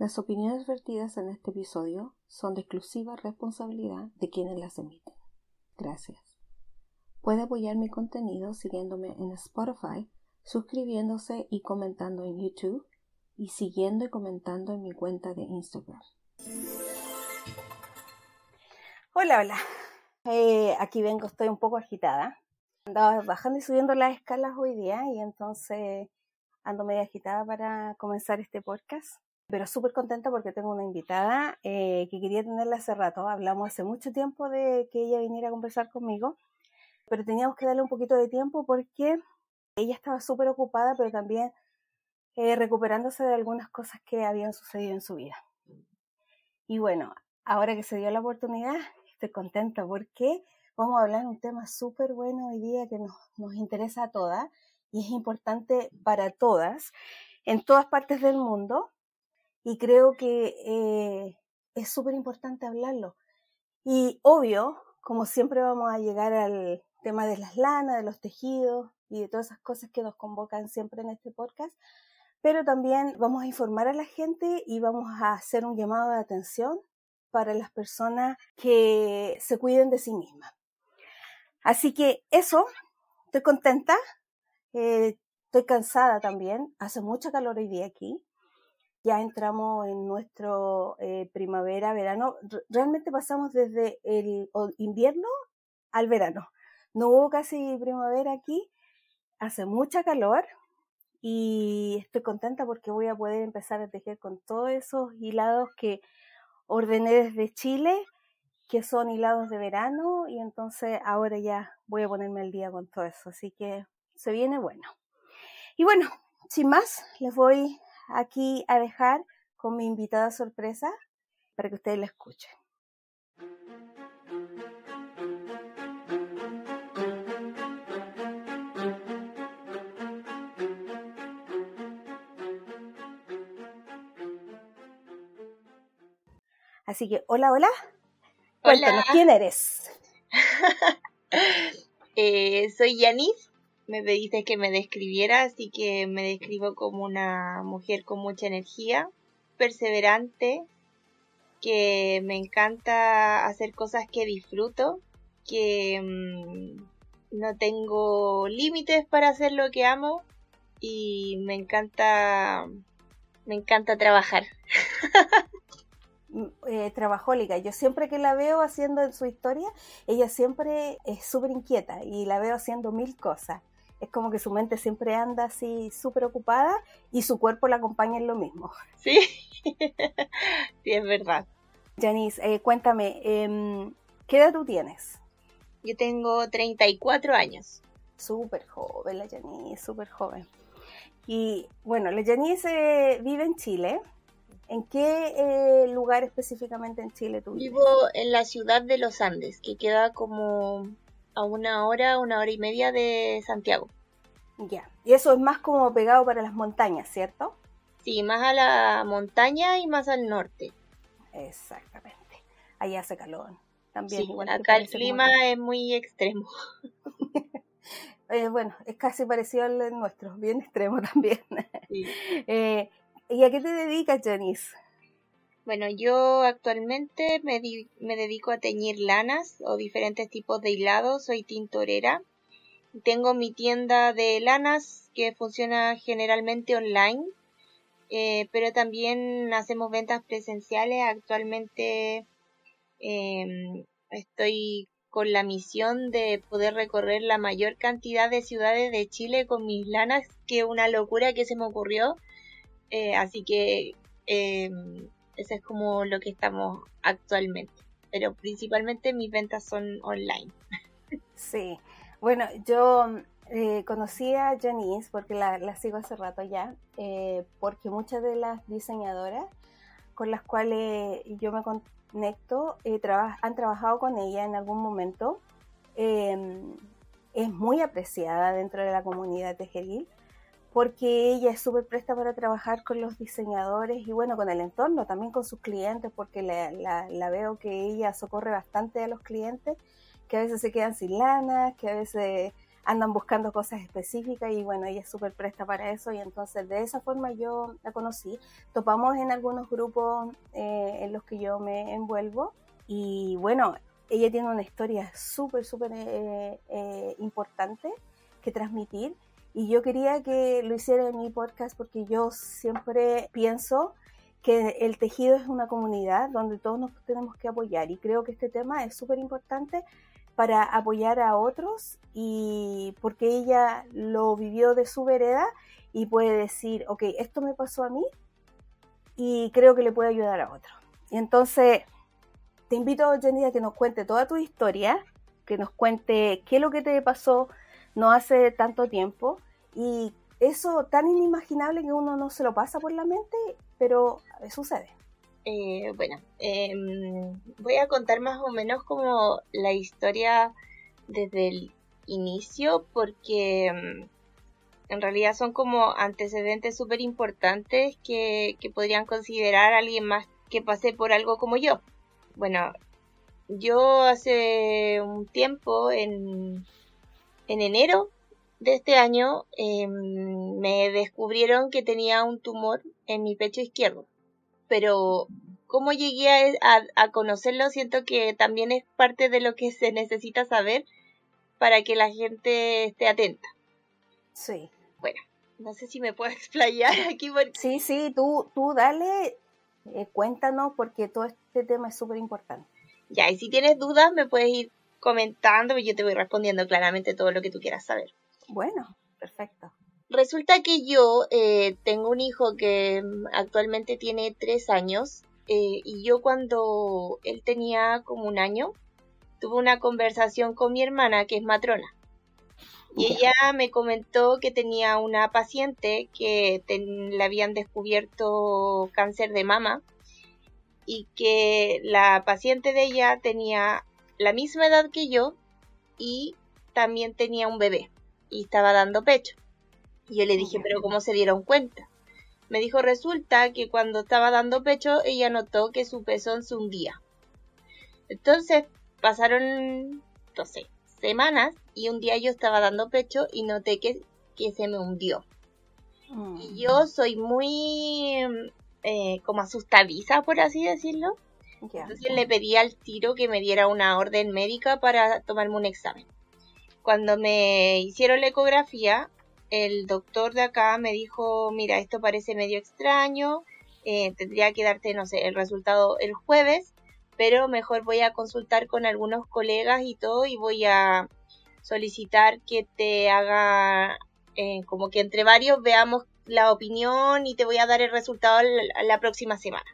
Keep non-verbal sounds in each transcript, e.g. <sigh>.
Las opiniones vertidas en este episodio son de exclusiva responsabilidad de quienes las emiten. Gracias. Puede apoyar mi contenido siguiéndome en Spotify, suscribiéndose y comentando en YouTube y siguiendo y comentando en mi cuenta de Instagram. Hola, hola. Eh, aquí vengo, estoy un poco agitada. Andaba bajando y subiendo las escalas hoy día y entonces ando medio agitada para comenzar este podcast pero súper contenta porque tengo una invitada eh, que quería tenerla hace rato. Hablamos hace mucho tiempo de que ella viniera a conversar conmigo, pero teníamos que darle un poquito de tiempo porque ella estaba súper ocupada, pero también eh, recuperándose de algunas cosas que habían sucedido en su vida. Y bueno, ahora que se dio la oportunidad, estoy contenta porque vamos a hablar de un tema súper bueno hoy día que nos, nos interesa a todas y es importante para todas en todas partes del mundo y creo que eh, es súper importante hablarlo. Y obvio, como siempre vamos a llegar al tema de las lanas, de los tejidos y de todas esas cosas que nos convocan siempre en este podcast, pero también vamos a informar a la gente y vamos a hacer un llamado de atención para las personas que se cuiden de sí mismas. Así que eso, estoy contenta, eh, estoy cansada también, hace mucha calor hoy día aquí, ya entramos en nuestro eh, primavera, verano. Realmente pasamos desde el invierno al verano. No hubo casi primavera aquí, hace mucha calor y estoy contenta porque voy a poder empezar a tejer con todos esos hilados que ordené desde Chile, que son hilados de verano y entonces ahora ya voy a ponerme al día con todo eso. Así que se viene bueno. Y bueno, sin más, les voy aquí a dejar con mi invitada sorpresa para que ustedes la escuchen. Así que, hola, hola. Cuéntanos, ¿quién eres? <laughs> eh, soy Yanis, me pediste que me describiera, así que me describo como una mujer con mucha energía, perseverante, que me encanta hacer cosas que disfruto, que mm, no tengo límites para hacer lo que amo y me encanta me encanta trabajar. Mm, eh, trabajólica. Yo siempre que la veo haciendo en su historia, ella siempre es súper inquieta y la veo haciendo mil cosas es como que su mente siempre anda así súper ocupada y su cuerpo la acompaña en lo mismo. <laughs> Sí, <laughs> sí, es verdad. Janice, eh, cuéntame, em, ¿qué edad tú tienes? Yo tengo 34 años. Súper joven la Janice, súper joven. Y bueno, la Janice eh, vive en Chile. ¿En qué eh, lugar específicamente en Chile tú vives? Vivo en la ciudad de Los Andes, que queda como a una hora, una hora y media de Santiago. Ya, y eso es más como pegado para las montañas, ¿cierto? Sí, más a la montaña y más al norte. Exactamente. Ahí hace calor. También igual acá el clima es muy extremo. <laughs> Eh, bueno, es casi parecido al nuestro, bien extremo también. <laughs> Eh, ¿Y a qué te dedicas, Janice? Bueno, yo actualmente me, me dedico a teñir lanas o diferentes tipos de hilados, soy tintorera. Tengo mi tienda de lanas que funciona generalmente online, eh, pero también hacemos ventas presenciales. Actualmente em, estoy con la misión de poder recorrer la mayor cantidad de ciudades de Chile con mis lanas, que una locura que se me ocurrió. Eh, así que em, eso es como lo que estamos actualmente. Pero principalmente mis ventas son online. Sí. Bueno, yo eh, conocí a Janice porque la, sigo hace rato ya, eh, porque muchas de las diseñadoras con las cuales yo me conecto eh, han trabajado con ella en algún momento. Em, es muy apreciada dentro de la comunidad tejeril porque ella es súper presta para trabajar con los diseñadores y bueno, con el entorno, también con sus clientes, porque la, veo que ella socorre bastante a los clientes, que a veces se quedan sin lana, que a veces andan buscando cosas específicas y bueno, ella es súper presta para eso y entonces de esa forma yo la conocí. Topamos en algunos grupos eh, en los que yo me envuelvo y bueno, ella tiene una historia súper, súper eh, eh, importante que transmitir y yo quería que lo hiciera en mi podcast porque yo siempre pienso que el tejido es una comunidad donde todos nos tenemos que apoyar y creo que este tema es súper importante para apoyar a otros y porque ella lo vivió de su vereda y puede decir, ok, esto me pasó a mí y creo que le puede ayudar a otro. Y entonces te invito, Jenny, a que nos cuente toda tu historia, que nos cuente qué es lo que te pasó no hace tanto tiempo y eso tan inimaginable que uno no se lo pasa por la mente, pero sucede. Eh, bueno, em, voy a contar más o menos como la historia desde el inicio porque em, en realidad son como antecedentes súper importantes que, que podrían considerar a alguien más que pase por algo como yo. Bueno, yo hace un tiempo, en, en enero de este año, em, me descubrieron que tenía un tumor en mi pecho izquierdo pero cómo llegué a, conocerlo siento que también es parte de lo que se necesita saber para que la gente esté atenta. Sí. Bueno, no sé si me puedo <laughs> explayar aquí. Sí, sí, tú, tú dale, eh, cuéntanos porque todo este tema es súper importante. Ya, y si tienes dudas me puedes ir comentando y yo te voy respondiendo claramente todo lo que tú quieras saber. Bueno, perfecto. Resulta que yo eh, tengo un hijo que mm, actualmente tiene tres años eh, y yo cuando él tenía como un año tuve una conversación con mi hermana que es matrona y ella me comentó que tenía una paciente que le habían descubierto cáncer de mama y que la paciente de ella tenía la misma edad que yo y también tenía un bebé y estaba dando pecho. Y yo le dije, pero ¿cómo se dieron cuenta? Me dijo, resulta que cuando estaba dando pecho, ella notó que su pezón se hundía. Entonces, pasaron, no sé, semanas y un día yo estaba dando pecho y noté que, que se me hundió. Mm. Y yo soy muy eh, como asustadiza, por así decirlo. Entonces le pedí al tiro que me diera una orden médica para tomarme un examen. Cuando me hicieron la ecografía, el doctor de acá me dijo, mira, esto parece medio extraño, eh, tendría que darte, no sé, el resultado el jueves, pero mejor voy a consultar con algunos colegas y todo y voy a solicitar que te haga, eh, como que entre varios veamos la opinión y te voy a dar el resultado la, próxima semana.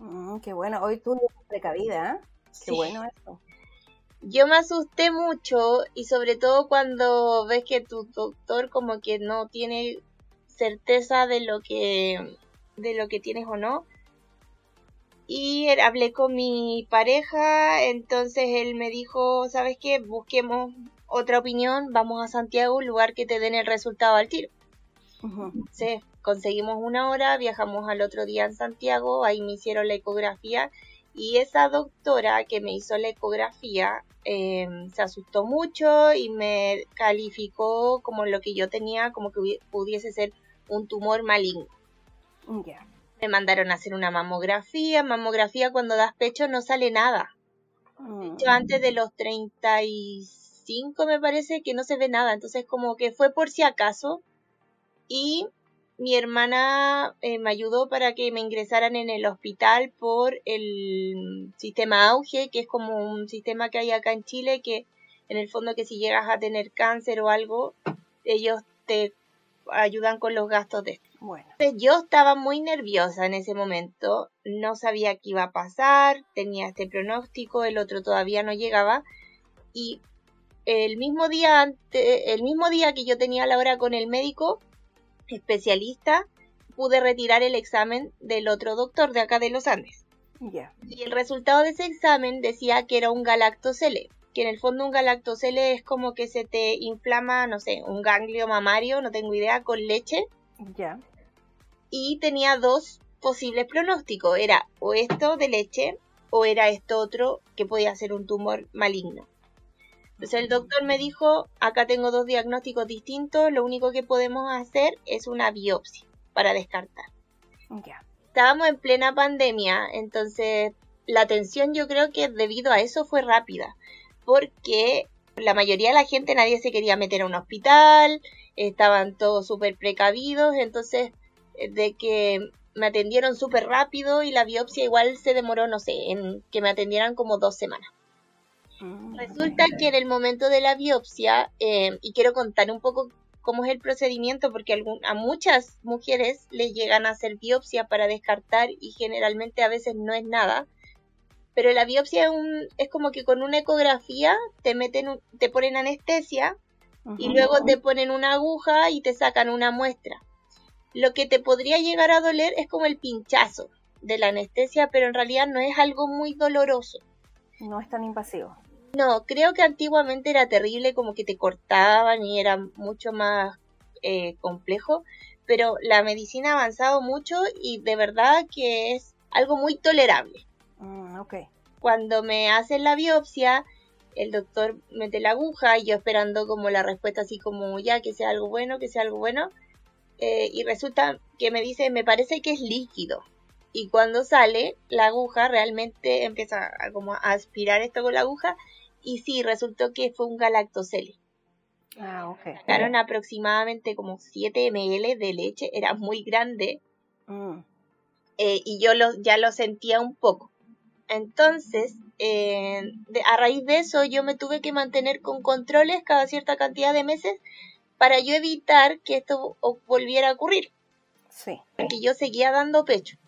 Mm, qué bueno, hoy tú precavida, ¿eh? Qué bueno esto yo me asusté mucho y sobre todo cuando ves que tu doctor como que no tiene certeza de lo que de lo que tienes o no. Y hablé con mi pareja entonces él me dijo sabes qué busquemos otra opinión vamos a Santiago un lugar que te den el resultado al tiro entonces conseguimos una hora viajamos al otro día en Santiago ahí me hicieron la ecografía y esa doctora que me hizo la ecografía em, se asustó mucho y me calificó como lo que yo tenía, como que pudiese ser un tumor maligno. Me mandaron a hacer una mamografía. Mamografía cuando das pecho no sale nada. Mm. antes de los 35 me parece que no se ve nada. Entonces como que fue por si acaso. Y mi hermana eh, me ayudó para que me ingresaran en el hospital por el sistema Auge, que es como un sistema que hay acá en Chile, que en el fondo que si llegas a tener cáncer o algo, ellos te ayudan con los gastos de esto. Bueno. yo estaba muy nerviosa en ese momento, no sabía qué iba a pasar, tenía este pronóstico, el otro todavía no llegaba y el mismo día el mismo día que yo tenía la hora con el médico, especialista, pude retirar el examen del otro doctor de acá de los Andes. Y el resultado de ese examen decía que era un galactocele, que en el fondo un galactocele es como que se te inflama, no sé, un ganglio mamario, no tengo idea, con leche. Ya. Y tenía dos posibles pronósticos, era o esto de leche o era esto otro que podía ser un tumor maligno. Entonces el doctor me dijo, acá tengo dos diagnósticos distintos, lo único que podemos hacer es una biopsia para descartar. Estábamos en plena pandemia, entonces la atención yo creo que debido a eso fue rápida, porque la mayoría de la gente nadie se quería meter a un hospital, estaban todos súper precavidos, entonces eh, de que me atendieron súper rápido y la biopsia igual se demoró, no sé, en que me atendieran como dos semanas. Resulta que en el momento de la biopsia, eh, y quiero contar un poco cómo es el procedimiento, porque a muchas mujeres le llegan a hacer biopsia para descartar y generalmente a veces no es nada. Pero la biopsia es, un, es como que con una ecografía te meten, te ponen anestesia y luego te ponen una aguja y te sacan una muestra. Lo que te podría llegar a doler es como el pinchazo de la anestesia, pero en realidad no es algo muy doloroso. No es tan invasivo. No, creo que antiguamente era terrible, como que te cortaban y era mucho más eh, complejo, pero la medicina ha avanzado mucho y de verdad que es algo muy tolerable. Mm, Cuando me hacen la biopsia, el doctor mete la aguja y yo esperando como la respuesta así como ya que sea algo bueno, que sea algo bueno, eh, y resulta que me dice, me parece que es líquido. Y cuando sale la aguja, realmente empieza a, como a aspirar esto con la aguja y sí, resultó que fue un galactocele. Ah, ok. Sacaron aproximadamente como 7 ml de leche, era muy grande. Mm. Eh, y yo lo, ya lo sentía un poco. Entonces, eh, a raíz de eso, yo me tuve que mantener con controles cada cierta cantidad de meses para yo evitar que esto volviera a ocurrir. Sí. Porque yo seguía dando pecho.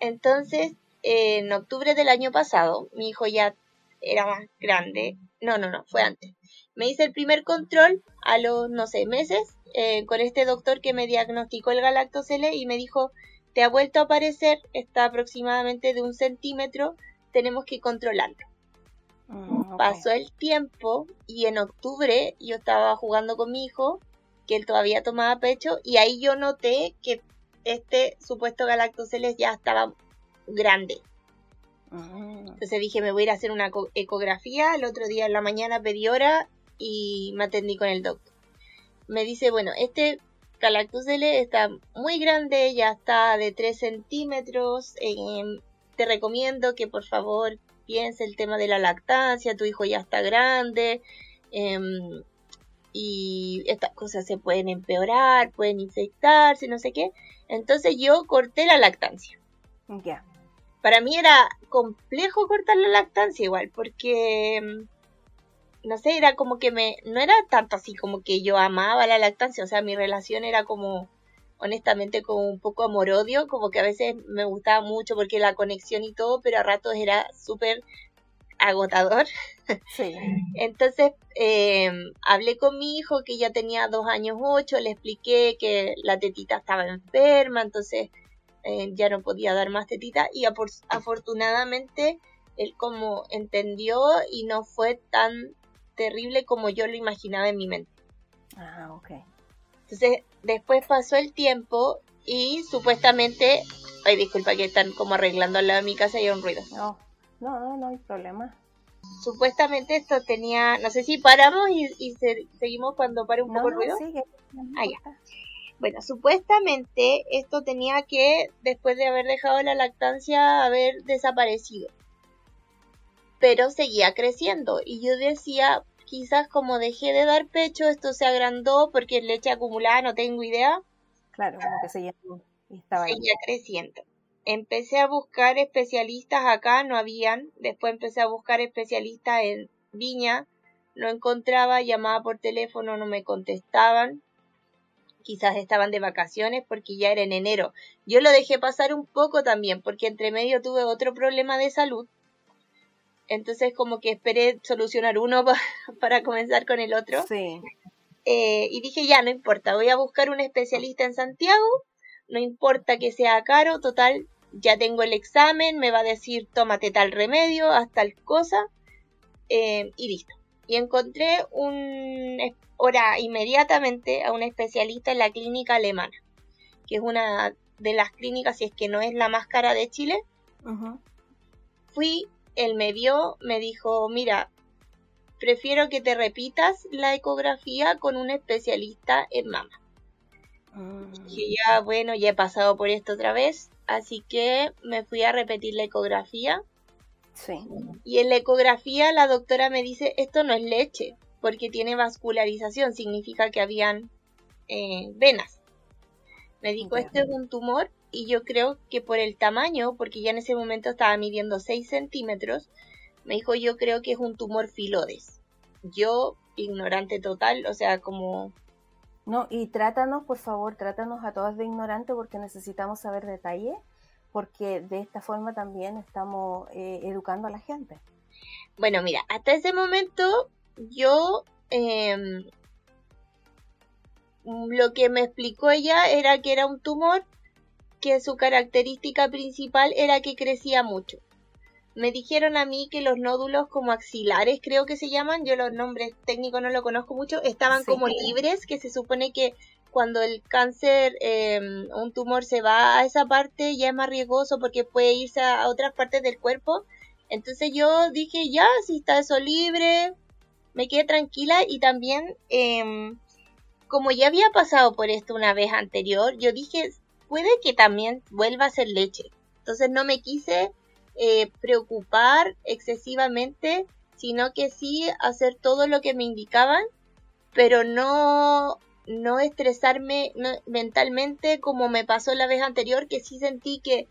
Entonces, en octubre del año pasado, mi hijo ya era más grande. No, no, no, fue antes. Me hice el primer control a los, no sé, meses eh, con este doctor que me diagnosticó el galactocele y me dijo, te ha vuelto a aparecer, está aproximadamente de un centímetro, tenemos que controlarlo. Mm, Pasó el tiempo y en octubre yo estaba jugando con mi hijo, que él todavía tomaba pecho, y ahí yo noté que este supuesto galactocele ya estaba grande. Ah. Entonces dije, me voy a ir a hacer una ecografía. El otro día en la mañana pedí hora y me atendí con el doctor. Me dice, bueno, este Galactusele está muy grande, ya está de 3 centímetros. Em, te recomiendo que por favor piense el tema de la lactancia, tu hijo ya está grande. Em, y estas cosas se pueden empeorar, pueden infectarse, no sé qué. Entonces yo corté la lactancia. Ya para mí era complejo cortar la lactancia igual, porque no sé, era como que me, no era tanto así como que yo amaba la lactancia, o sea, mi relación era como, honestamente, como un poco amor-odio, como que a veces me gustaba mucho porque la conexión y todo, pero a ratos era súper agotador. Sí. <laughs> Entonces, eh, hablé con mi hijo que ya tenía dos años ocho, le expliqué que la tetita estaba enferma, entonces eh, ya no podía dar más tetita y afortunadamente él como entendió y no fue tan terrible como yo lo imaginaba en mi mente. Ah, ok. Entonces, después pasó el tiempo y supuestamente... Ay, disculpa que están como arreglando al lado de mi casa y hay un ruido. No, no, no, hay problema. Supuestamente esto tenía... No sé si paramos y, seguimos cuando pare un poco el ruido. Sigue. ah, ya. Bueno, supuestamente esto tenía que, después de haber dejado la lactancia, haber desaparecido. Pero seguía creciendo y yo decía, quizás como dejé de dar pecho, esto se agrandó porque leche acumulada, no tengo idea. Claro, como que seguía, estaba seguía creciendo. Empecé a buscar especialistas acá, no habían. Después empecé a buscar especialistas en Viña, no encontraba, llamaba por teléfono, no me contestaban quizás estaban de vacaciones porque ya era en enero. Yo lo dejé pasar un poco también porque entre medio tuve otro problema de salud. Entonces como que esperé solucionar uno <laughs> para comenzar con el otro. Sí. Eh, y dije, ya, no importa, voy a buscar un especialista en Santiago, no importa que sea caro, total, ya tengo el examen, me va a decir, tómate tal remedio, hasta tal cosa, eh, y listo. Y encontré un, hora inmediatamente a un especialista en la clínica alemana, que es una de las clínicas, si es que no es la más cara de Chile. Fui, él me vio, me dijo, mira, prefiero que te repitas la ecografía con un especialista en mama. Mm. Y ya, bueno, ya he pasado por esto otra vez, así que me fui a repetir la ecografía. Sí. Y en la ecografía la doctora me dice, esto no es leche, porque tiene vascularización, significa que habían eh, venas. Me dijo, esto es un tumor y yo creo que por el tamaño, porque ya en ese momento estaba midiendo 6 centímetros, me dijo, yo creo que es un tumor filodes. Yo, ignorante total, o sea, como... No, y trátanos, por favor, trátanos a todas de ignorante porque necesitamos saber detalles, porque de esta forma también estamos eh, educando a la gente. Bueno, mira, hasta ese momento yo em, lo que me explicó ella era que era un tumor que su característica principal era que crecía mucho. Me dijeron a mí que los nódulos como axilares, creo que se llaman, yo los nombres técnicos no lo conozco mucho, estaban como libres, que se supone que cuando el cáncer em, un tumor se va a esa parte ya es más riesgoso porque puede irse a, otras partes del cuerpo. Entonces yo dije, ya, si está eso libre, me quedé tranquila y también, em, como ya había pasado por esto una vez anterior, yo dije, puede que también vuelva a ser leche. Entonces no me quise eh, preocupar excesivamente, sino que sí hacer todo lo que me indicaban, pero no, no estresarme mentalmente como me pasó la vez anterior, que sí sentí que,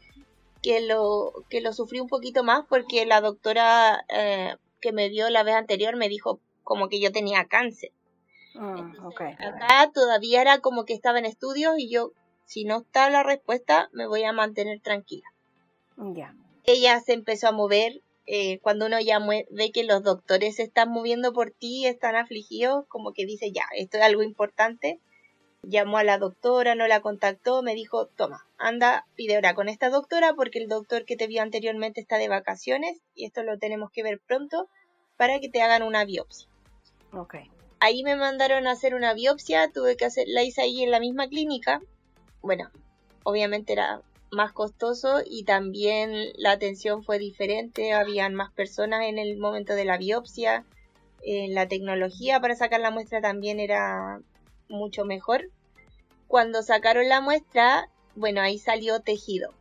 que, lo, que lo sufrí un poquito más porque la doctora eh, que me vio la vez anterior me dijo como que yo tenía cáncer. Ah, acá todavía era como que estaba en estudios y yo, si no está la respuesta, me voy a mantener tranquila. Ya ella se empezó a mover. Eh, cuando uno ya ve que los doctores se están moviendo por ti, están afligidos, como que dice, ya, esto es algo importante. Llamó a la doctora, no la contactó, me dijo, toma, anda, pide ahora con esta doctora porque el doctor que te vio anteriormente está de vacaciones y esto lo tenemos que ver pronto para que te hagan una biopsia. Ok. Ahí me mandaron a hacer una biopsia, tuve que hacer, la hice ahí en la misma clínica. Bueno, obviamente era más costoso y también la atención fue diferente, habían más personas en el momento de la biopsia, eh, la tecnología para sacar la muestra también era mucho mejor. Cuando sacaron la muestra, bueno, ahí salió tejido.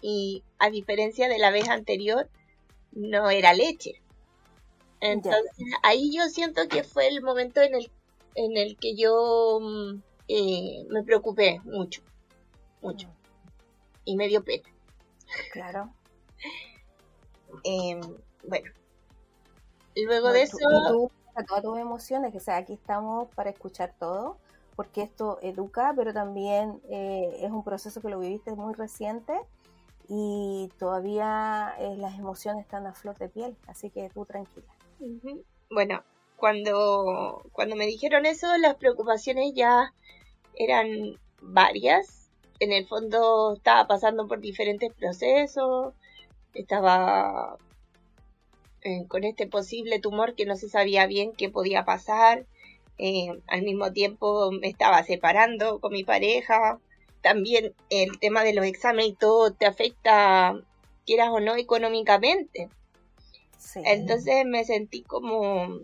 Y a diferencia de la vez anterior, no era leche. Entonces ahí yo siento que fue el momento en el, en el que yo mm, eh, me preocupé mucho, mucho y medio pena. Claro. Em, bueno, luego de eso... Tú, todas tus emociones, que sea, aquí estamos para escuchar todo, porque esto educa, pero también eh, es un proceso que lo viviste muy reciente y todavía eh, las emociones están a flor de piel, así que tú tranquila. Bueno, cuando, cuando me dijeron eso, las preocupaciones ya eran varias en el fondo estaba pasando por diferentes procesos, estaba eh, con este posible tumor que no se sabía bien qué podía pasar, eh, al mismo tiempo me estaba separando con mi pareja, también el tema de los exámenes y todo te afecta, quieras o no, económicamente. Entonces me sentí como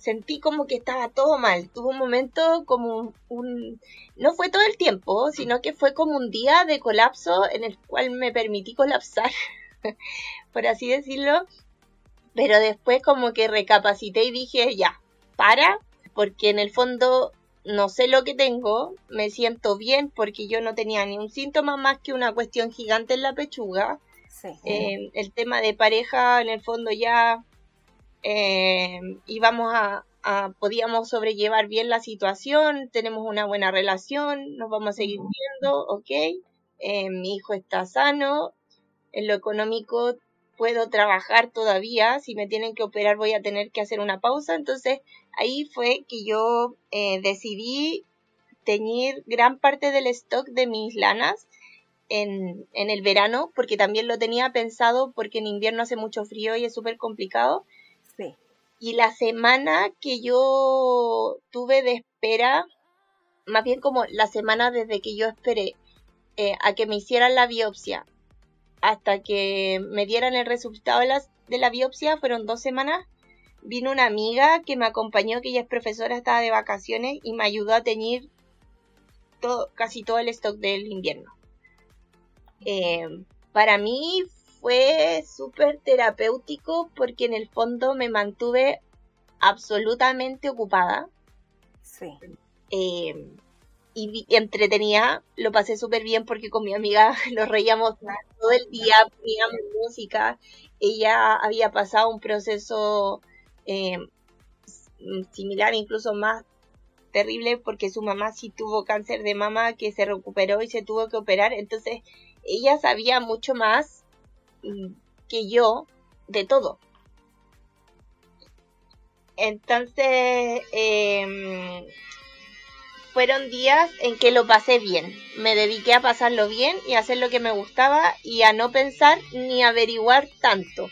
sentí como que estaba todo mal. Tuvo un momento como un, No fue todo el tiempo, sino que fue como un día de colapso en el cual me permití colapsar, <laughs> por así decirlo. Pero después como que recapacité y dije, ya, para, porque en el fondo no sé lo que tengo, me siento bien porque yo no tenía ni un síntoma más que una cuestión gigante en la pechuga. Eh, el tema de pareja, en el fondo ya eh, íbamos a, podíamos sobrellevar bien la situación, tenemos una buena relación, nos vamos a seguir viendo, ok, eh, mi hijo está sano, en lo económico puedo trabajar todavía, si me tienen que operar voy a tener que hacer una pausa, entonces ahí fue que yo eh, decidí teñir gran parte del stock de mis lanas en, en el verano, porque también lo tenía pensado porque en invierno hace mucho frío y es súper complicado, y la semana que yo tuve de espera, más bien como la semana desde que yo esperé eh, a que me hicieran la biopsia hasta que me dieran el resultado de la, biopsia, fueron dos semanas, vino una amiga que me acompañó, que ella es profesora, estaba de vacaciones y me ayudó a teñir todo, casi todo el stock del invierno. Eh, para mí fue súper terapéutico porque en el fondo me mantuve absolutamente ocupada. Sí. Eh, y entretenida, lo pasé súper bien porque con mi amiga <laughs> nos reíamos todo el día, poníamos música. Ella había pasado un proceso eh, similar, incluso más terrible, porque su mamá sí tuvo cáncer de mama que se recuperó y se tuvo que operar. Entonces, ella sabía mucho más que yo de todo. Entonces, eh, fueron días en que lo pasé bien. Me dediqué a pasarlo bien y a hacer lo que me gustaba y a no pensar ni averiguar tanto.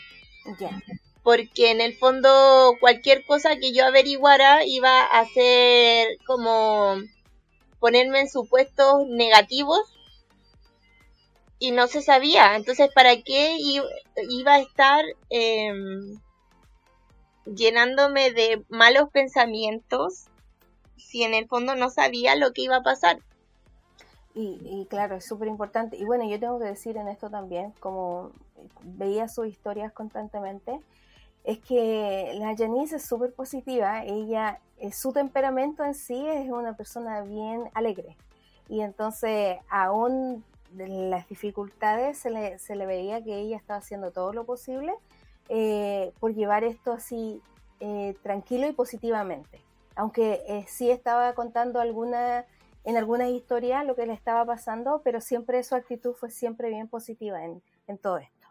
Porque en el fondo cualquier cosa que yo averiguara iba a ser como ponerme en supuestos negativos y no se sabía. Entonces, ¿para qué iba a estar em, llenándome de malos pensamientos si en el fondo no sabía lo que iba a pasar. Y, claro, es súper importante. Y bueno, yo tengo que decir en esto también, como veía sus historias constantemente, es que la Janice es súper positiva. Ella, eh, su temperamento en sí es una persona bien alegre. Y entonces, aún de las dificultades, se le, se le veía que ella estaba haciendo todo lo posible eh, por llevar esto así eh, tranquilo y positivamente aunque eh, sí estaba contando alguna, en algunas historias lo que le estaba pasando, pero siempre su actitud fue siempre bien positiva en, todo esto.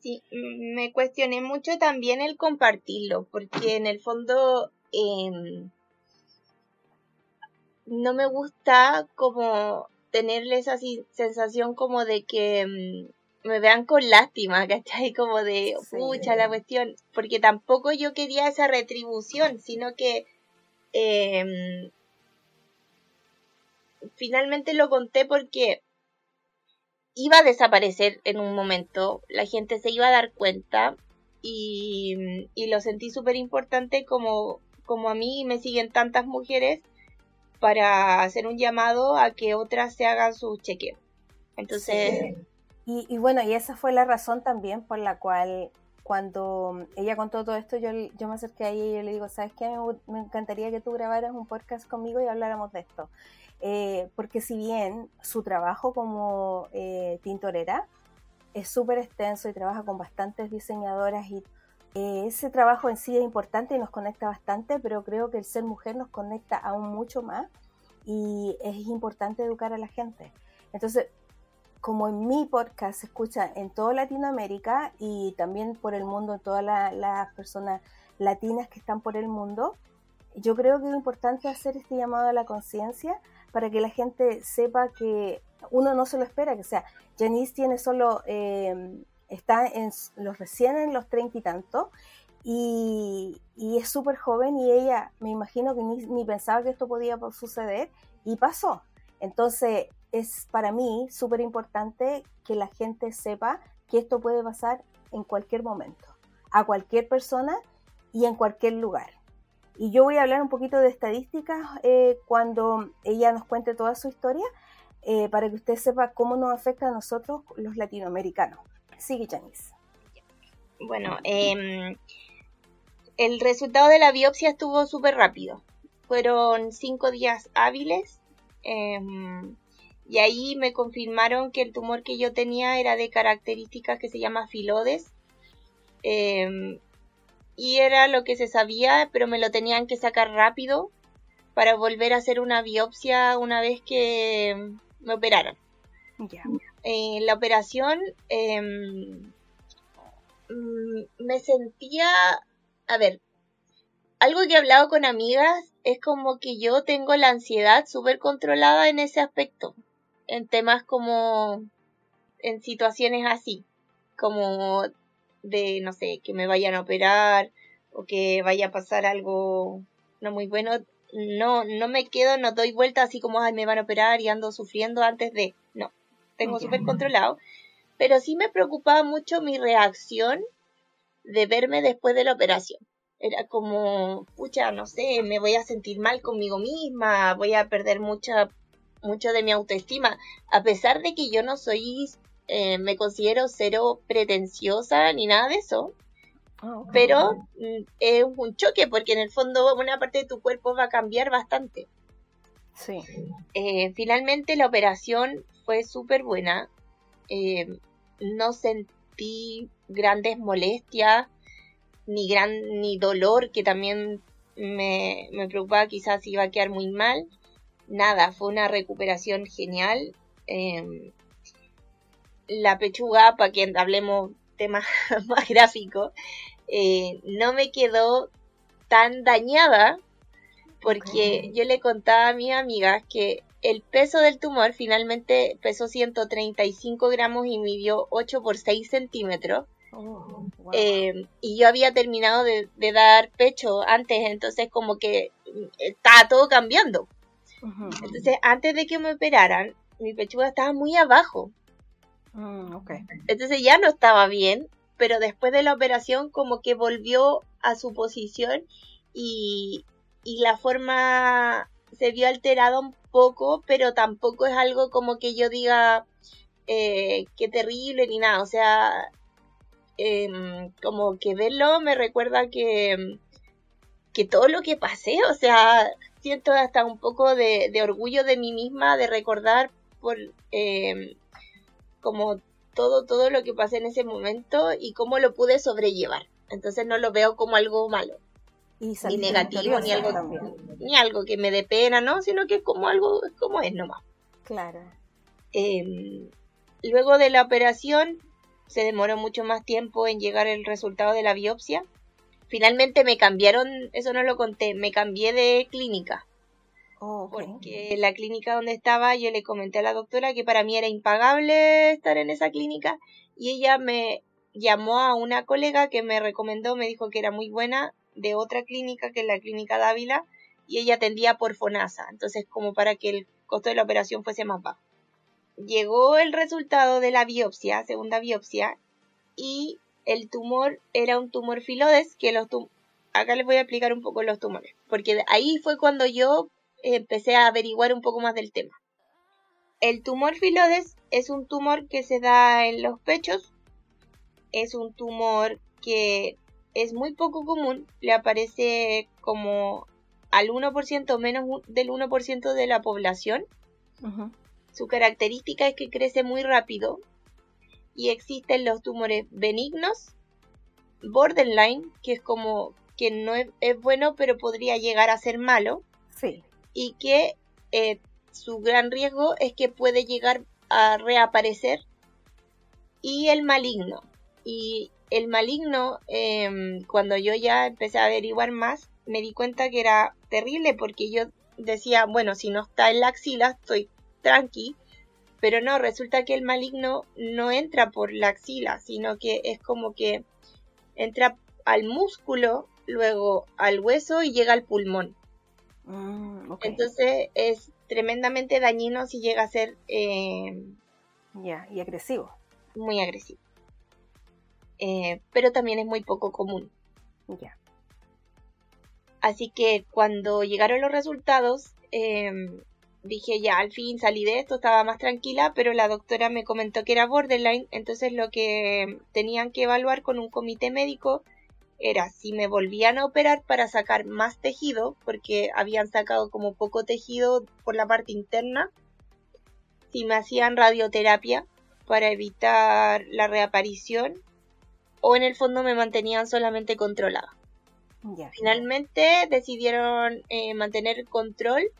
Sí, me cuestioné mucho también el compartirlo, porque en el fondo em, no me gusta como tenerle esa sensación como de que em, me vean con lástima, <laughs> ¿cachai? Como de, pucha, la cuestión, porque tampoco yo quería esa retribución, sino que em, finalmente lo conté porque iba a desaparecer en un momento, la gente se iba a dar cuenta y, y lo sentí súper importante como, como a mí me siguen tantas mujeres para hacer un llamado a que otras se hagan su chequeo. Entonces... Y, bueno, y esa fue la razón también por la cual cuando ella contó todo esto, yo, yo me acerqué a ella y yo le digo, ¿sabes qué? Me, encantaría que tú grabaras un podcast conmigo y habláramos de esto. Eh, porque si bien su trabajo como eh, tintorera es súper extenso y trabaja con bastantes diseñadoras y eh, ese trabajo en sí es importante y nos conecta bastante, pero creo que el ser mujer nos conecta aún mucho más y es importante educar a la gente. Entonces, como en mi podcast se escucha en toda Latinoamérica y también por el mundo, todas las personas latinas que están por el mundo, yo creo que es importante hacer este llamado a la conciencia para que la gente sepa que uno no se lo espera, que sea, Janice tiene solo, eh, está en los recién en los treinta y tanto, y, es súper joven y ella me imagino que ni, ni pensaba que esto podía suceder y pasó. Entonces, es para mí súper importante que la gente sepa que esto puede pasar en cualquier momento, a cualquier persona y en cualquier lugar. Y yo voy a hablar un poquito de estadísticas eh, cuando ella nos cuente toda su historia, eh, para que usted sepa cómo nos afecta a nosotros los latinoamericanos. Sigue, Janice. Bueno, em, el resultado de la biopsia estuvo súper rápido. Fueron cinco días hábiles. Em, y ahí me confirmaron que el tumor que yo tenía era de características que se llama filodes. Em, y era lo que se sabía, pero me lo tenían que sacar rápido para volver a hacer una biopsia una vez que me operaron. En la operación mm, me sentía, a ver, algo que he hablado con amigas es como que yo tengo la ansiedad súper controlada en ese aspecto en temas como en situaciones así, como de, no sé, que me vayan a operar o que vaya a pasar algo no muy bueno, no, no me quedo, no doy vuelta así como, ay, me van a operar y ando sufriendo antes de, no, tengo súper controlado, pero sí me preocupaba mucho mi reacción de verme después de la operación. Era como, pucha, no sé, me voy a sentir mal conmigo misma, voy a perder mucha, mucho de mi autoestima, a pesar de que yo no soy, eh, me considero cero pretenciosa ni nada de eso. Ah, pero mm, es un choque porque en el fondo una parte de tu cuerpo va a cambiar bastante. Sí. Eh, finalmente la operación fue súper buena. Eh, no sentí grandes molestias ni gran ni dolor que también me, me preocupaba quizás iba a quedar muy mal nada fue una recuperación genial em, la pechuga para que hablemos temas <laughs> más gráficos eh, no me quedó tan dañada porque yo le contaba a mis amigas que el peso del tumor finalmente pesó 135 gramos y midió 8 por 6 centímetros. Oh, eh, y yo había terminado de, dar pecho antes, entonces como que mm, estaba todo cambiando. Entonces, antes de que me operaran, mi pechuga estaba muy abajo. Mm, entonces ya no estaba bien, pero después de la operación como que volvió a su posición y, y la forma se vio alterada un poco, pero tampoco es algo como que yo diga eh, qué terrible ni nada. O sea, em, como que verlo me recuerda que, que todo lo que pasé, o sea, siento hasta un poco de, orgullo de mí misma de recordar por em, como todo, todo lo que pasé en ese momento y cómo lo pude sobrellevar. Entonces no lo veo como algo malo ni negativo, ni algo, ni algo que me dé pena, ¿no? Sino que es como algo, como es nomás. Claro. Em, luego de la operación, se demoró mucho más tiempo en llegar el resultado de la biopsia. Finalmente me cambiaron, eso no lo conté, me cambié de clínica. Oh, Porque la clínica donde estaba, yo le comenté a la doctora que para mí era impagable estar en esa clínica y ella me llamó a una colega que me recomendó, me dijo que era muy buena de otra clínica que es la clínica Dávila y ella atendía por FONASA, entonces como para que el costo de la operación fuese más bajo. Llegó el resultado de la biopsia, segunda biopsia, y el tumor era un tumor filodes, que los acá les voy a explicar un poco los tumores, porque ahí fue cuando yo empecé a averiguar un poco más del tema. El tumor filodes es un tumor que se da en los pechos, es un tumor que es muy poco común, le aparece como al 1% menos del 1% de la población. Su característica es que crece muy rápido y existen los tumores benignos, borderline, que es como que no es, bueno pero podría llegar a ser malo. Sí. Y que eh, su gran riesgo es que puede llegar a reaparecer. Y el maligno. Y el maligno, em, cuando yo ya empecé a averiguar más, me di cuenta que era terrible porque yo decía, bueno, si no está en la axila, estoy tranqui, pero no, resulta que el maligno no entra por la axila, sino que es como que entra al músculo, luego al hueso y llega al pulmón. Mm, Entonces es tremendamente dañino si llega a ser... Em, ya, y agresivo. Muy agresivo. Eh, pero también es muy poco común. Ya. Así que cuando llegaron los resultados, em, dije ya, al fin salí de esto, estaba más tranquila, pero la doctora me comentó que era borderline, entonces lo que tenían que evaluar con un comité médico era si me volvían a operar para sacar más tejido, porque habían sacado como poco tejido por la parte interna, si me hacían radioterapia para evitar la reaparición o en el fondo me mantenían solamente controlada. Finalmente decidieron eh, mantener control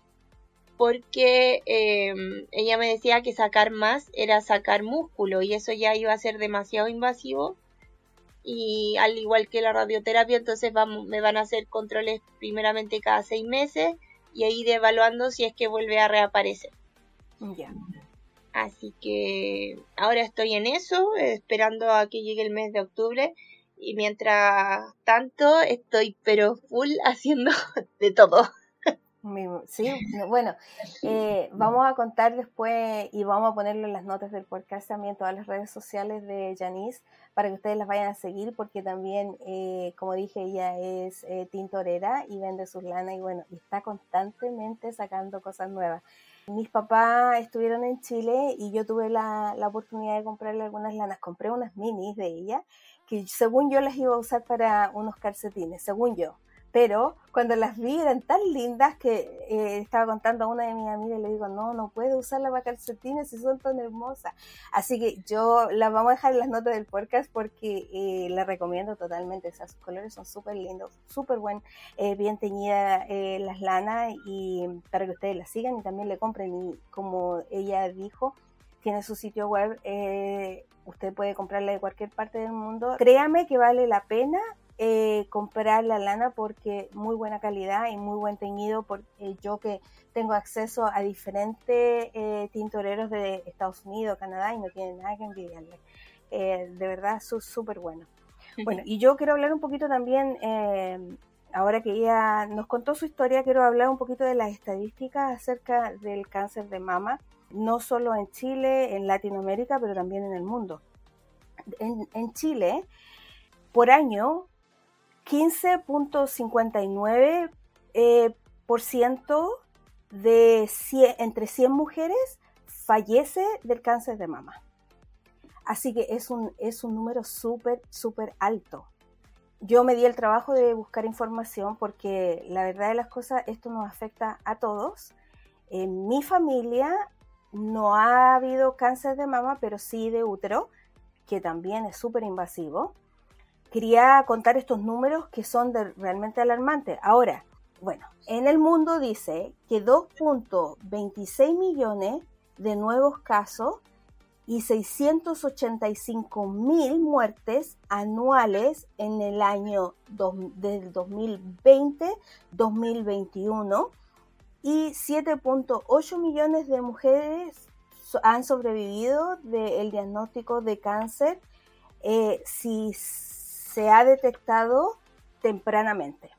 porque em, ella me decía que sacar más era sacar músculo y eso ya iba a ser demasiado invasivo y al igual que la radioterapia entonces me van a hacer controles primeramente cada seis meses y ir evaluando si es que vuelve a reaparecer. Ya. Así que ahora estoy en eso, esperando a que llegue el mes de octubre. Y mientras tanto estoy pero full <laughs> haciendo de todo. Sí, bueno, eh, vamos a contar después y vamos a ponerlo en las notas del podcast también, todas las redes sociales de Janice, para que ustedes las vayan a seguir, porque también, eh, como dije, ella es eh, tintorera y vende sus lanas y bueno, está constantemente sacando cosas nuevas. Mis papás estuvieron en Chile y yo tuve la, la oportunidad de comprarle algunas lanas. Compré unas minis de ella, que según yo las iba a usar para unos calcetines, según yo pero cuando las vi eran tan lindas que eh, estaba contando a una de mis amigas y le digo, no, no puedo usarla para calcetines si son tan hermosas. Así que yo las vamos a dejar en las notas del podcast porque eh, la recomiendo totalmente. O sus colores son súper lindos, súper buen, eh, bien teñidas eh, las lanas y para que ustedes las sigan y también le compren. Y como ella dijo, tiene su sitio web, usted puede comprarla de cualquier parte del mundo. Créame que vale la pena eh, comprar la lana porque muy buena calidad y muy buen teñido. Porque yo que tengo acceso a diferentes eh, tintoreros de Estados Unidos, Canadá y no tienen nada que envidiarle. Eh, de verdad, es súper bueno. <laughs> Bueno, y yo quiero hablar un poquito también, ahora que ella nos contó su historia, quiero hablar un poquito de las estadísticas acerca del cáncer de mama, no solo en Chile, en Latinoamérica, pero también en el mundo. En, en Chile, por año 15.59% eh, de entre 100 mujeres fallece del cáncer de mama. Así que es un, es un número súper, súper alto. Yo me di el trabajo de buscar información porque la verdad de las cosas, esto nos afecta a todos. En mi familia no ha habido cáncer de mama, pero sí de útero, que también es súper invasivo quería contar estos números que son realmente alarmantes. Ahora, bueno, en el mundo dice que 2.26 millones de nuevos casos y 685 mil muertes anuales en el año del 2020-2021 y 7.8 millones de mujeres han sobrevivido del diagnóstico de cáncer eh, si se ha detectado tempranamente.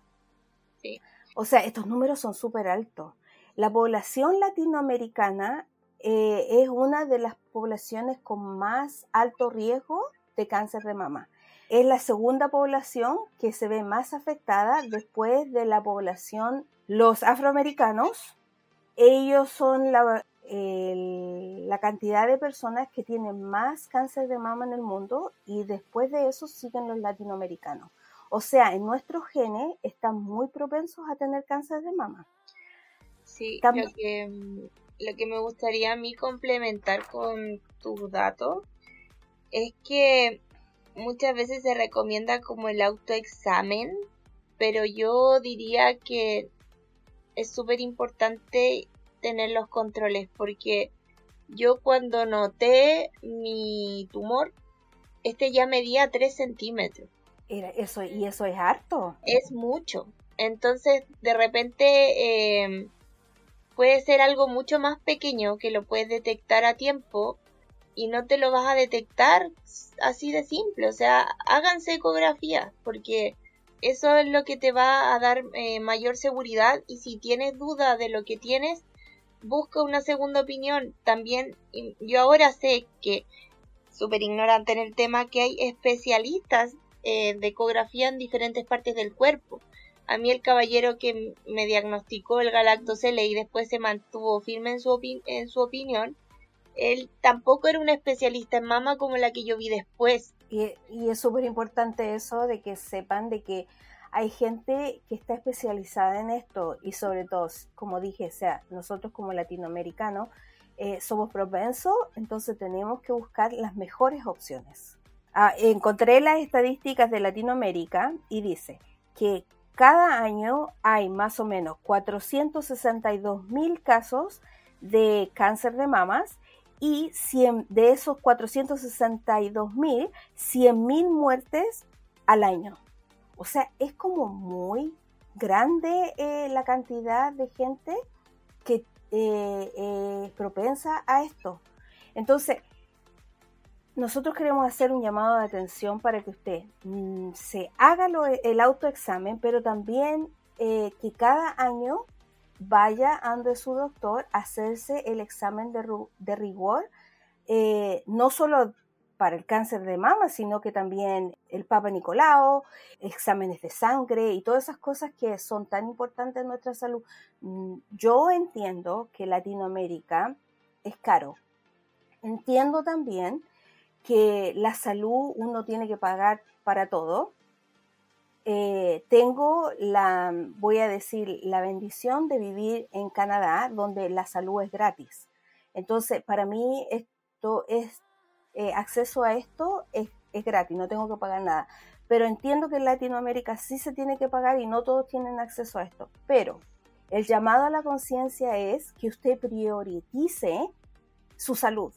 O sea, estos números son súper altos. La población latinoamericana eh, es una de las poblaciones con más alto riesgo de cáncer de mama. Es la segunda población que se ve más afectada después de la población, los afroamericanos. Ellos son la, la cantidad de personas que tienen más cáncer de mama en el mundo y después de eso siguen los latinoamericanos. O sea, en nuestros genes están muy propensos a tener cáncer de mama. Sí, lo que, lo que me gustaría a mí complementar con tus datos es que muchas veces se recomienda como el autoexamen, pero yo diría que es súper importante tener los controles porque yo cuando noté mi tumor, este ya medía 3 centímetros. Eso, y eso es harto. Es mucho. Entonces, de repente, em, puede ser algo mucho más pequeño que lo puedes detectar a tiempo y no te lo vas a detectar así de simple. O sea, háganse ecografía porque eso es lo que te va a dar eh, mayor seguridad y si tienes duda de lo que tienes, busca una segunda opinión. También yo ahora sé que, súper ignorante en el tema, que hay especialistas eh, de ecografía en diferentes partes del cuerpo. A mí el caballero que me diagnosticó el galactosele y después se mantuvo firme en su, en su opinión, él tampoco era un especialista en mama como la que yo vi después. Y, y es súper importante eso de que sepan de que hay gente que está especializada en esto y sobre todo, como dije, sea, nosotros como latinoamericanos eh, somos propensos, entonces tenemos que buscar las mejores opciones. Ah, encontré las estadísticas de Latinoamérica y dice que cada año hay más o menos 462 mil casos de cáncer de mamas y 100, de esos 462 mil, 100 mil muertes al año. O sea, es como muy grande eh, la cantidad de gente que eh, es propensa a esto. Entonces, nosotros queremos hacer un llamado de atención para que usted mm, se haga el autoexamen, pero también eh, que cada año vaya ante su doctor a hacerse el examen de, rigor, eh, no solo para el cáncer de mama, sino que también el Papa Nicolau, exámenes de sangre y todas esas cosas que son tan importantes en nuestra salud. Mm, yo entiendo que Latinoamérica es caro. Entiendo también que la salud uno tiene que pagar para todo. Eh, tengo la, voy a decir, la bendición de vivir en Canadá, donde la salud es gratis. Entonces, para mí esto es eh, acceso a esto es, gratis, no tengo que pagar nada. Pero entiendo que en Latinoamérica sí se tiene que pagar y no todos tienen acceso a esto. Pero el llamado a la conciencia es que usted priorice su salud,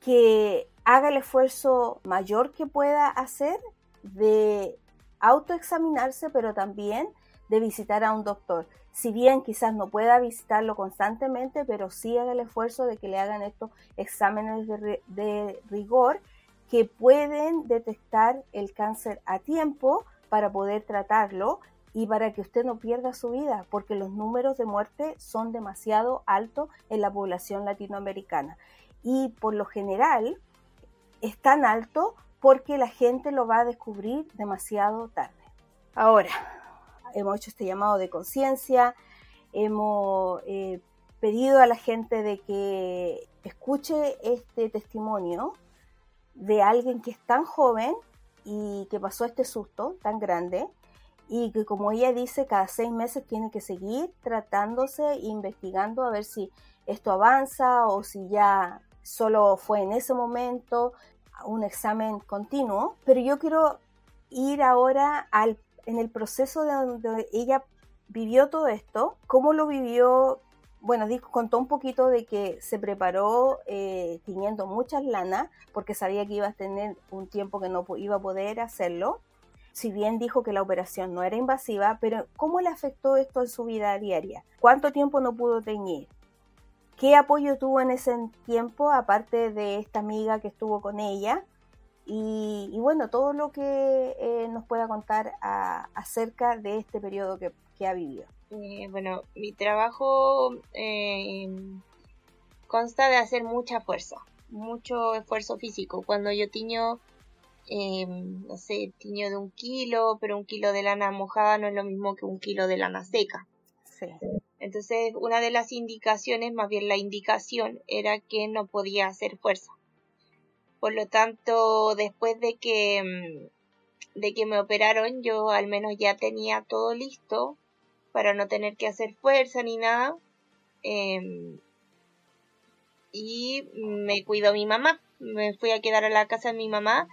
que haga el esfuerzo mayor que pueda hacer de autoexaminarse, pero también de visitar a un doctor si bien quizás no pueda visitarlo constantemente, pero sí haga el esfuerzo de que le hagan estos exámenes de, rigor que pueden detectar el cáncer a tiempo para poder tratarlo y para que usted no pierda su vida, porque los números de muerte son demasiado altos en la población latinoamericana. Y por lo general es tan alto porque la gente lo va a descubrir demasiado tarde. Ahora, hemos hecho este llamado de conciencia, hemos eh, pedido a la gente de que escuche este testimonio de alguien que es tan joven y que pasó este susto tan grande y que como ella dice, cada seis meses tiene que seguir tratándose, investigando a ver si esto avanza o si ya solo fue en ese momento un examen continuo. Pero yo quiero ir ahora al en el proceso de donde ella vivió todo esto, cómo lo vivió, bueno, contó un poquito de que se preparó eh, tiñendo muchas lanas porque sabía que iba a tener un tiempo que no iba a poder hacerlo. Si bien dijo que la operación no era invasiva, pero ¿cómo le afectó esto en su vida diaria? ¿Cuánto tiempo no pudo teñir? ¿Qué apoyo tuvo en ese tiempo, aparte de esta amiga que estuvo con ella? Y, bueno, todo lo que eh, nos pueda contar acerca de este periodo que, ha vivido. Eh, bueno, mi trabajo eh, consta de hacer mucha fuerza, mucho esfuerzo físico. Cuando yo tiño, no sé, tiño de un kilo, pero un kilo de lana mojada no es lo mismo que un kilo de lana seca. Sí. Entonces, una de las indicaciones, más bien la indicación, era que no podía hacer fuerza por lo tanto, después de que, mm, de que me operaron, yo al menos ya tenía todo listo para no tener que hacer fuerza ni nada. Em, y me cuidó mi mamá. Me fui a quedar a la casa de mi mamá,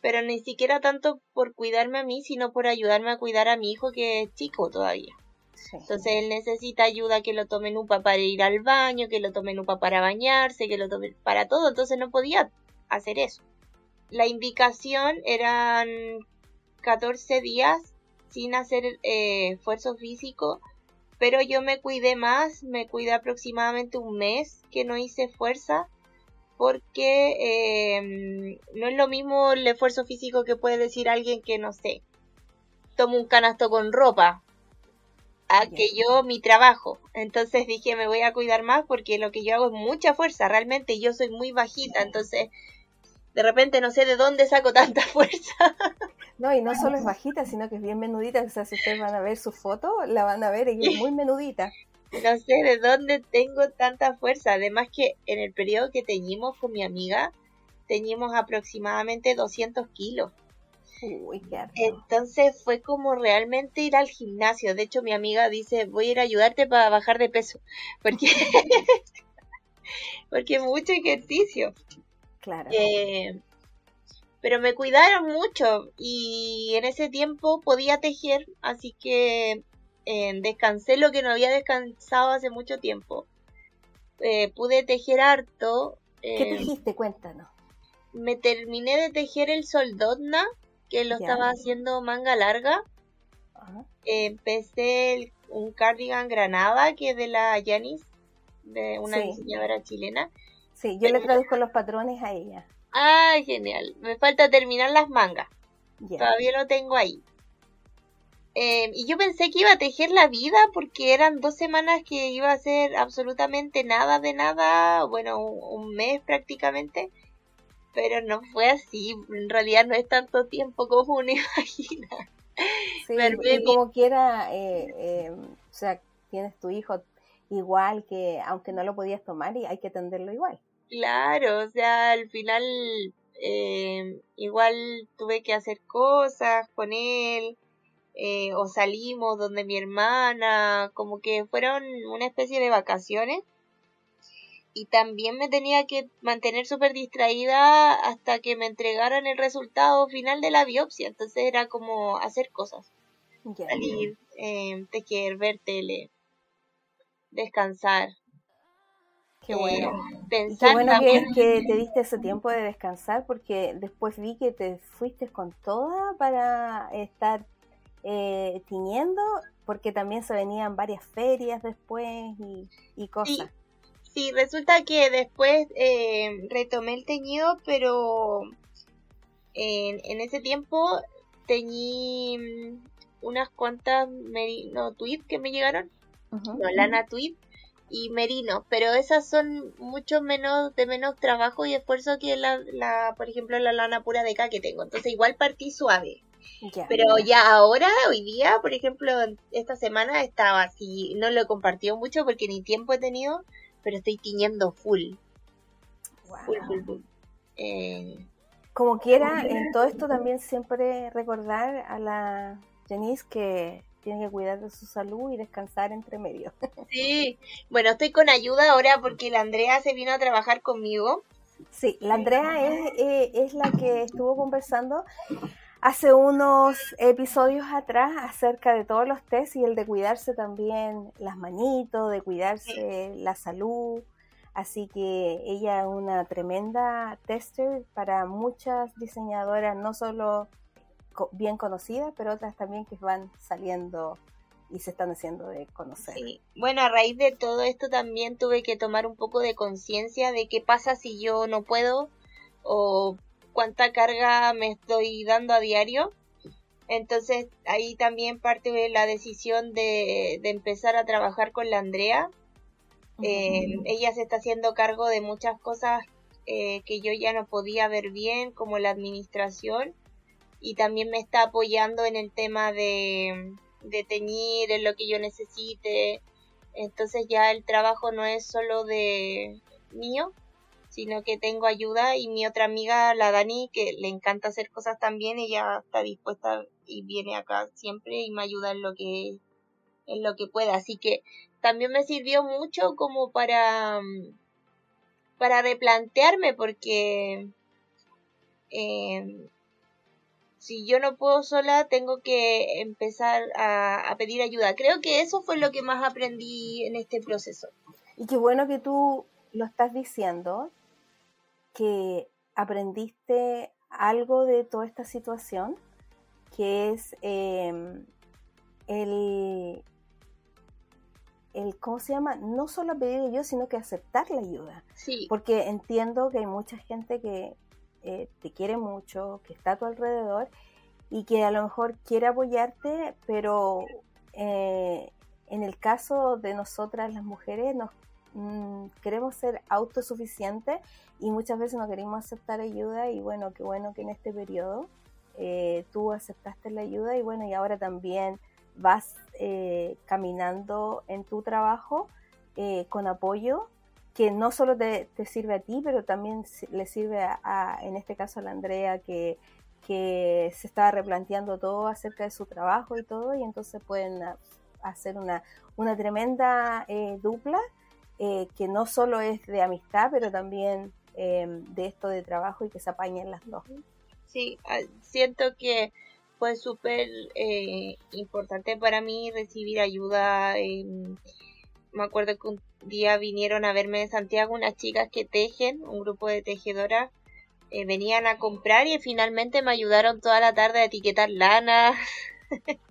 pero ni siquiera tanto por cuidarme a mí, sino por ayudarme a cuidar a mi hijo que es chico todavía. Entonces él necesita ayuda que lo tomen UPA para ir al baño, que lo tomen UPA para bañarse, que lo tomen para todo. Entonces no podía hacer eso. La indicación eran 14 días sin hacer eh, esfuerzo físico, pero yo me cuidé más, me cuidé aproximadamente un mes que no hice fuerza, porque em, no es lo mismo el esfuerzo físico que puede decir alguien que no sé, tomo un canasto con ropa, a que yo mi trabajo. Entonces dije, me voy a cuidar más porque lo que yo hago es mucha fuerza, realmente yo soy muy bajita, entonces de repente no sé de dónde saco tanta <laughs> fuerza. No, y no solo es bajita, sino que es bien menudita. O sea, si ustedes van a ver su foto, la van a ver, y es muy menudita. No sé de dónde tengo tanta fuerza. Además que en el periodo que teñimos con mi amiga, teñimos aproximadamente 200 kilos. Uy, qué Entonces fue como realmente ir al gimnasio. De hecho, mi amiga dice, voy a ir a ayudarte para bajar de peso. <laughs> Porque, porque mucho ejercicio. Claro. Eh, pero me cuidaron mucho y en ese tiempo podía tejer, así que eh, descansé lo que no había descansado hace mucho tiempo. Eh, pude tejer harto. ¿Qué tejiste? Cuéntanos. Me terminé de tejer el soldotna, que lo estaba haciendo manga larga. empecé un cardigan granada, que es de la Yanis, de una diseñadora chilena. Sí, yo le traduzco los patrones a ella. Ah, genial. Me falta terminar las mangas. Todavía lo tengo ahí. Eh, y yo pensé que iba a tejer la vida porque eran dos semanas que iba a hacer absolutamente nada de nada, bueno, un, mes prácticamente, pero no fue así, en realidad no es tanto tiempo como uno <laughs> imagina. Sí, y como quiera, eh, eh, o sea, tienes tu hijo igual que, aunque no lo podías tomar, y hay que atenderlo igual. Claro, o sea, al final igual tuve que hacer cosas con él, eh, o salimos donde mi hermana, como que fueron una especie de vacaciones. Y también me tenía que mantener súper distraída hasta que me entregaran el resultado final de la biopsia. Entonces era como hacer cosas. Salir, eh, tejer, ver tele, descansar. Qué bueno. Eh, Qué bueno que, que, te diste ese tiempo de descansar porque después vi que te fuiste con toda para estar eh, tiñendo, porque también se venían varias ferias después y, cosas. Sí, resulta que después eh, retomé el teñido, pero en, ese tiempo teñí mm, unas cuantas merino tweed que me llegaron, lana tweed y merino, pero esas son mucho menos de menos trabajo y esfuerzo que la, la por ejemplo la lana pura de acá que tengo, entonces igual partí suave. Pero ya ahora, hoy día, por ejemplo, esta semana estaba así, no lo he compartido mucho porque ni tiempo he tenido, pero estoy tiñendo full. Eh, Como quiera, en todo esto también siempre recordar a la Janice que tiene que cuidar de su salud y descansar entre medio. <laughs> Sí, bueno, estoy con ayuda ahora porque la Andrea se vino a trabajar conmigo. Sí, la Andrea es, eh, es la que estuvo conversando hace unos episodios atrás acerca de todos los test y el de cuidarse también las manitos, de cuidarse la salud. Así que ella es una tremenda tester para muchas diseñadoras, no solo bien conocidas, pero otras también que van saliendo y se están haciendo de conocer. Bueno, a raíz de todo esto también tuve que tomar un poco de conciencia de qué pasa si yo no puedo o cuánta carga me estoy dando a diario. Entonces ahí también parte de la decisión de, empezar a trabajar con la Andrea. Eh, ella se está haciendo cargo de muchas cosas eh, que yo ya no podía ver bien, como la administración, y también me está apoyando en el tema de, de teñir, en lo que yo necesite. Entonces ya el trabajo no es solo de mío, sino que tengo ayuda y mi otra amiga, la Dani, que le encanta hacer cosas también, ella está dispuesta y viene acá siempre y me ayuda en lo que en lo que pueda, así que también me sirvió mucho como para para replantearme porque eh, si yo no puedo sola tengo que empezar a, a pedir ayuda. Creo que eso fue lo que más aprendí en este proceso. Y qué bueno que tú lo estás diciendo, que aprendiste algo de toda esta situación, que es em, el, el, ¿cómo se llama? No solo pedir ayuda, sino que aceptar la ayuda. Sí. Porque entiendo que hay mucha gente que eh, te quiere mucho, que está a tu alrededor y que a lo mejor quiere apoyarte, pero eh, en el caso de nosotras las mujeres nos Mm, queremos ser autosuficientes y muchas veces no queremos aceptar ayuda y bueno, qué bueno que en este periodo eh, tú aceptaste la ayuda y bueno, y ahora también vas caminando en tu trabajo con apoyo que no solo te, sirve a ti, pero también le sirve a, en este caso a la Andrea que, que se estaba replanteando todo acerca de su trabajo y todo, y entonces pueden hacer una, una tremenda dupla eh, que no solo es de amistad, pero también em, de esto de trabajo y que se apañen las dos. Sí, ah, siento que fue súper eh, importante para mí recibir ayuda. me acuerdo que un día vinieron a verme de Santiago unas chicas que tejen, un grupo de tejedoras. Eh, venían a comprar y finalmente me ayudaron toda la tarde a etiquetar lana. <laughs>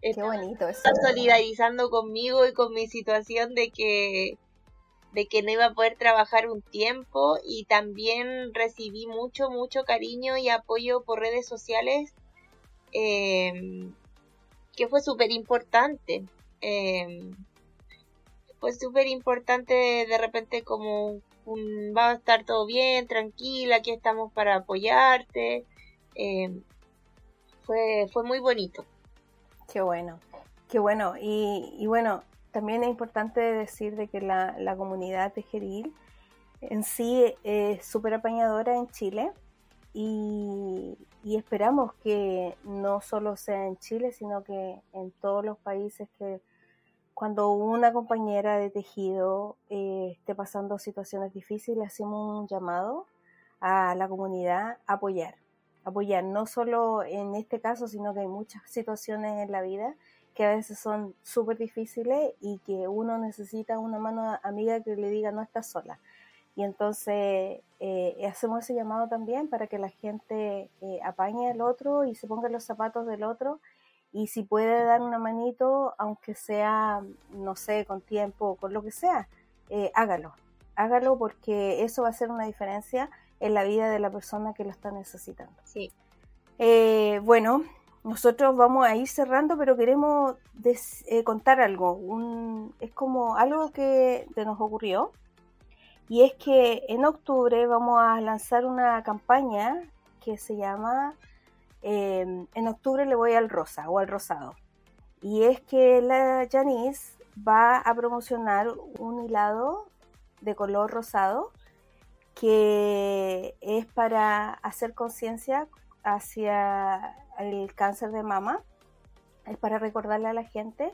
Qué bonito eso. solidarizando conmigo y con mi situación de que de que no iba a poder trabajar un tiempo y también recibí mucho, mucho cariño y apoyo por redes sociales em, que fue súper importante. Em, fue súper importante de repente como un, va a estar todo bien, tranquila, aquí estamos para apoyarte. Em, fue, fue muy bonito. Qué bueno, qué bueno. Y, bueno, también es importante decir de que la, la comunidad tejeril en sí es súper apañadora en Chile y, esperamos que no solo sea en Chile, sino que en todos los países que cuando una compañera de tejido eh, esté pasando situaciones difíciles, hacemos un llamado a la comunidad a apoyar apoyar, no solo en este caso, sino que hay muchas situaciones en la vida que a veces son súper difíciles y que uno necesita una mano amiga que le diga no estás sola. Y entonces eh, hacemos ese llamado también para que la gente eh, apañe al otro y se ponga los zapatos del otro. Y si puede dar una manito, aunque sea, no sé, con tiempo, con lo que sea, eh, hágalo. Hágalo porque eso va a hacer una diferencia en la vida de la persona que lo está necesitando. Sí. Eh, bueno, nosotros vamos a ir cerrando, pero queremos eh, contar algo. es como algo que nos ocurrió. Y es que en octubre vamos a lanzar una campaña que se llama em, En octubre le voy al rosa o al rosado. Y es que la Janice va a promocionar un hilado de color rosado que es para hacer conciencia hacia el cáncer de mama, es para recordarle a la gente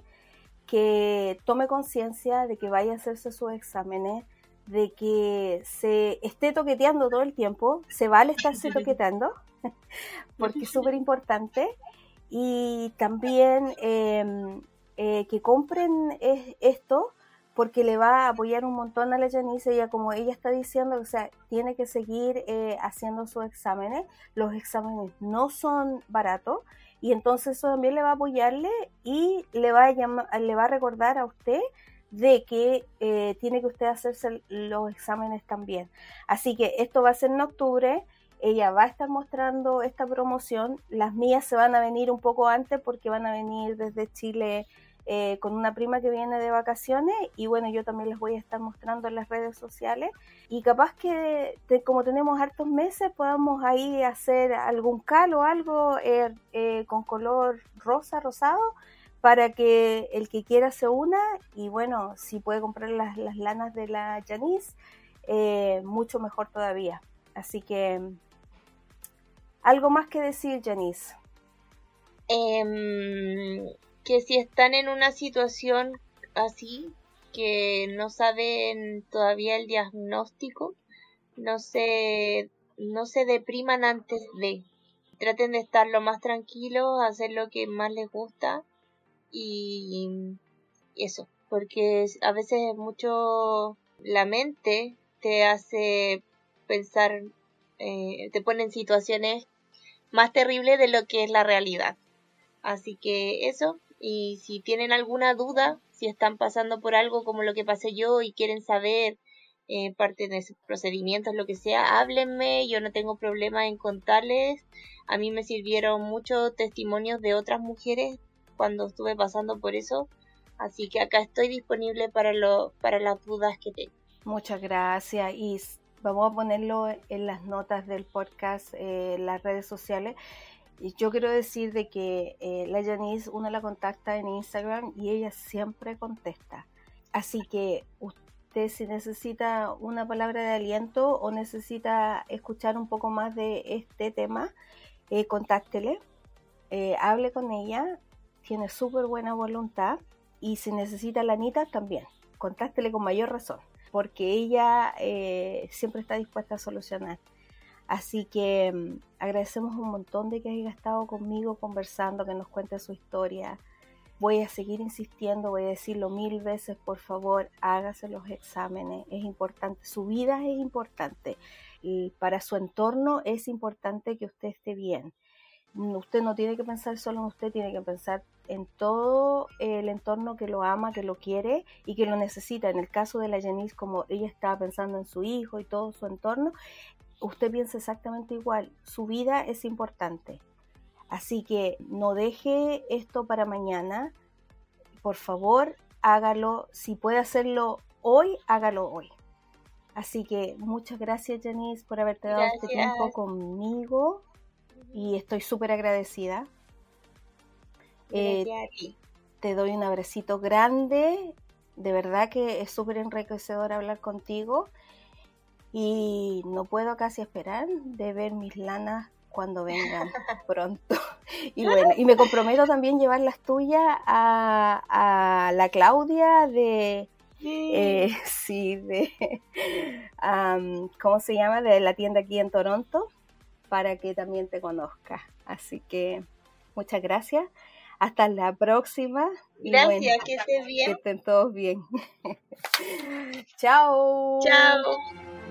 que tome conciencia de que vaya a hacerse sus exámenes, de que se esté toqueteando todo el tiempo, se vale estarse <laughs> toqueteando, <laughs> porque es súper importante, y también em, eh, que compren esto porque le va a apoyar un montón a la Janice, ella como ella está diciendo, o sea, tiene que seguir eh, haciendo sus exámenes, los exámenes no son baratos, y entonces eso también le va a apoyarle y le va a, le va a recordar a usted de que eh, tiene que usted hacerse los exámenes también. Así que esto va a ser en octubre, ella va a estar mostrando esta promoción, las mías se van a venir un poco antes porque van a venir desde Chile eh, con una prima que viene de vacaciones y bueno, yo también les voy a estar mostrando en las redes sociales y capaz que como tenemos hartos meses podamos ahí hacer algún cal o algo eh, eh, con color rosa, rosado para que el que quiera se una y bueno, si puede comprar las, las lanas de la Janice, mucho mejor todavía. Así que, ¿algo más que decir, Janice? Em, que si están en una situación así, que no saben todavía el diagnóstico, no se, no se depriman antes de. Traten de estar lo más tranquilos, hacer lo que más les gusta y eso, porque a veces mucho la mente te hace pensar, eh, te pone en situaciones más terribles de lo que es la realidad. Así que eso, y si tienen alguna duda, si están pasando por algo como lo que pasé yo y quieren saber eh, parte de esos procedimientos, lo que sea, háblenme, yo no tengo problema en contarles. A mí me sirvieron muchos testimonios de otras mujeres cuando estuve pasando por eso, así que acá estoy disponible para, lo, para las dudas que tengo. Muchas gracias vamos a ponerlo en las notas del podcast, eh, en las redes sociales. Yo quiero decir de que eh, la Janice uno la contacta en Instagram y ella siempre contesta. Así que usted si necesita una palabra de aliento o necesita escuchar un poco más de este tema, eh, contáctele, eh, hable con ella, tiene súper buena voluntad y si necesita la Anita también, contáctele con mayor razón, porque ella siempre está dispuesta a solucionar. Así que mm, agradecemos un montón de que haya estado conmigo conversando, que nos cuente su historia. Voy a seguir insistiendo, voy a decirlo mil veces, por favor, hágase los exámenes, es importante, su vida es importante y para su entorno es importante que usted esté bien. Usted no tiene que pensar solo en usted, tiene que pensar en todo el entorno que lo ama, que lo quiere y que lo necesita. En el caso de la Janice, como ella estaba pensando en su hijo y todo su entorno, usted piensa exactamente igual, su vida es importante. Así que no deje esto para mañana. Por favor, hágalo. Si puede hacerlo hoy, hágalo hoy. Así que muchas gracias, Janice, por haberte dado este tiempo conmigo. Y estoy súper agradecida. Eh, te doy un abracito grande. De verdad que es súper enriquecedor hablar contigo. Y no puedo casi esperar de ver mis lanas cuando vengan <laughs> pronto. Y bueno, y me comprometo también llevar las tuyas a, la Claudia de, eh, <laughs> sí, de, ¿cómo se llama? De la tienda aquí en Toronto, para que también te conozca. Así que muchas gracias. Hasta la próxima. Gracias, que estés bien. Que estén todos bien. <laughs> Chao. Chao.